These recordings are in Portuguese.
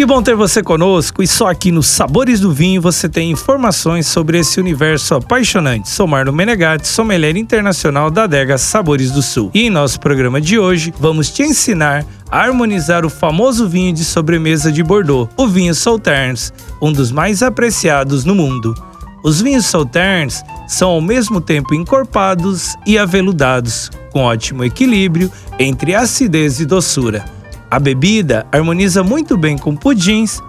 Que bom ter você conosco e só aqui no Sabores do Vinho você tem informações sobre esse universo apaixonante. Sou Marlon Menegatti, sommelier internacional da adega Sabores do Sul. E em nosso programa de hoje vamos te ensinar a harmonizar o famoso vinho de sobremesa de Bordeaux, o vinho Sauternes, um dos mais apreciados no mundo. Os vinhos Sauternes são ao mesmo tempo encorpados e aveludados, com ótimo equilíbrio entre acidez e doçura. A bebida harmoniza muito bem com pudins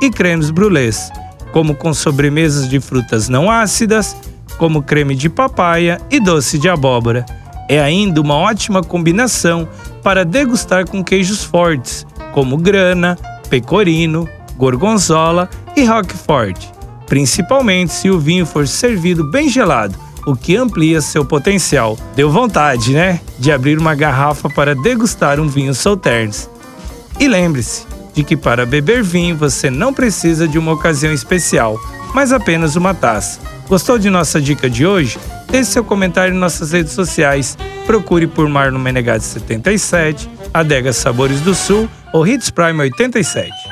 e cremes brulés, como com sobremesas de frutas não ácidas, como creme de papaya e doce de abóbora. É ainda uma ótima combinação para degustar com queijos fortes, como grana, pecorino, gorgonzola e roquefort, principalmente se o vinho for servido bem gelado, o que amplia seu potencial. Deu vontade, né, de abrir uma garrafa para degustar um vinho Sauternes. E lembre-se de que para beber vinho você não precisa de uma ocasião especial, mas apenas uma taça. Gostou de nossa dica de hoje? Deixe seu comentário em nossas redes sociais. Procure por Marno Menegatti 77, Adega Sabores do Sul ou Hits Prime 87.